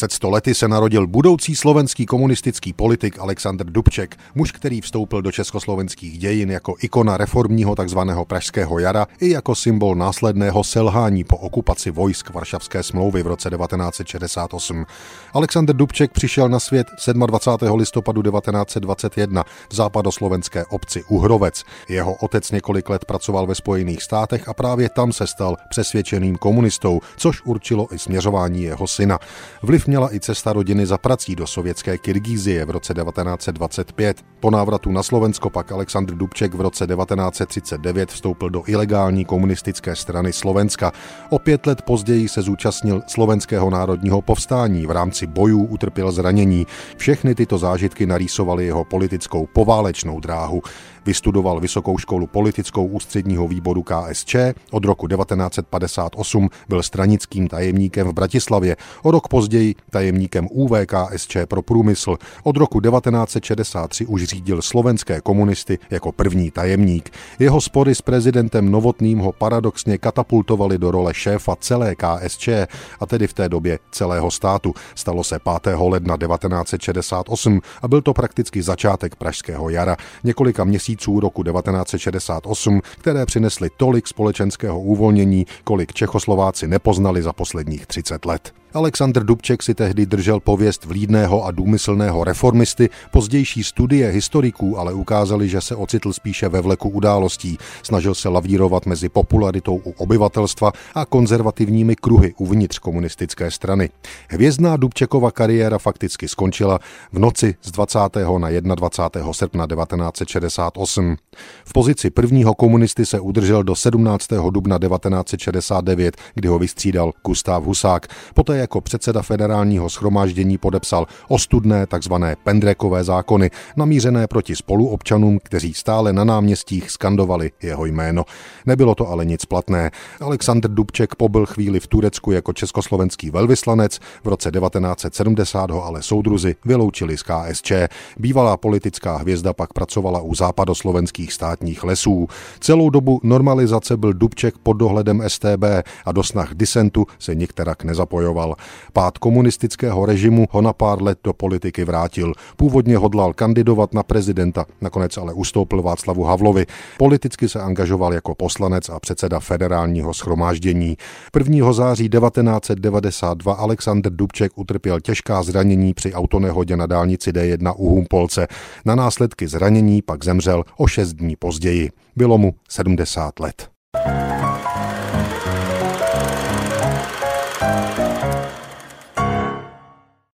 Před sto lety se narodil budoucí slovenský komunistický politik Aleksandr Dubček, muž, který vstoupil do československých dějin jako ikona reformního tzv. Pražského jara i jako symbol následného selhání po okupaci vojsk Varšavské smlouvy v roce 1968. Aleksandr Dubček přišel na svět 27. listopadu 1921 v západoslovenské obci Uhrovec. Jeho otec několik let pracoval ve Spojených státech a právě tam se stal přesvědčeným komunistou, což určilo i směřování jeho syna. Vliv měla i cesta rodiny za prací do sovětské Kyrgyzie v roce 1925. Po návratu na Slovensko pak Aleksandr Dubček v roce 1939 vstoupil do ilegální komunistické strany Slovenska. O pět let později se zúčastnil slovenského národního povstání. V rámci bojů utrpěl zranění. Všechny tyto zážitky narýsovaly jeho politickou poválečnou dráhu. Vystudoval Vysokou školu politickou ústředního výboru KSČ. Od roku 1958 byl stranickým tajemníkem v Bratislavě. O rok později tajemníkem UVKSČ pro průmysl. Od roku 1963 už řídil slovenské komunisty jako první tajemník. Jeho spory s prezidentem Novotným ho paradoxně katapultovali do role šéfa celé KSČ, a tedy v té době celého státu. Stalo se 5. ledna 1968 a byl to prakticky začátek Pražského jara. Několika měsíců roku 1968, které přinesly tolik společenského uvolnění, kolik Čechoslováci nepoznali za posledních 30 let. Aleksandr Dubček si tehdy držel pověst vlídného a důmyslného reformisty, pozdější studie historiků ale ukázaly, že se ocitl spíše ve vleku událostí. Snažil se lavírovat mezi popularitou u obyvatelstva a konzervativními kruhy uvnitř komunistické strany. Hvězdná Dubčekova kariéra fakticky skončila v noci z 20. na 21. srpna 1968. V pozici prvního komunisty se udržel do 17. dubna 1969, kdy ho vystřídal Gustav Husák. Poté jako předseda federálního schromáždění podepsal ostudné tzv. pendrekové zákony, namířené proti spoluobčanům, kteří stále na náměstích skandovali jeho jméno. Nebylo to ale nic platné. Aleksandr Dubček pobyl chvíli v Turecku jako československý velvyslanec, v roce 1970 ho ale soudruzi vyloučili z KSČ. Bývalá politická hvězda pak pracovala u západoslovenských státních lesů. Celou dobu normalizace byl Dubček pod dohledem STB a do snah disentu se některak nezapojoval. Pád komunistického režimu ho na pár let do politiky vrátil. Původně hodlal kandidovat na prezidenta, nakonec ale ustoupil Václavu Havlovi. Politicky se angažoval jako poslanec a předseda federálního schromáždění. 1. září 1992 Aleksandr Dubček utrpěl těžká zranění při autonehodě na dálnici D1 u Humpolce. Na následky zranění pak zemřel o šest dní později. Bylo mu 70 let.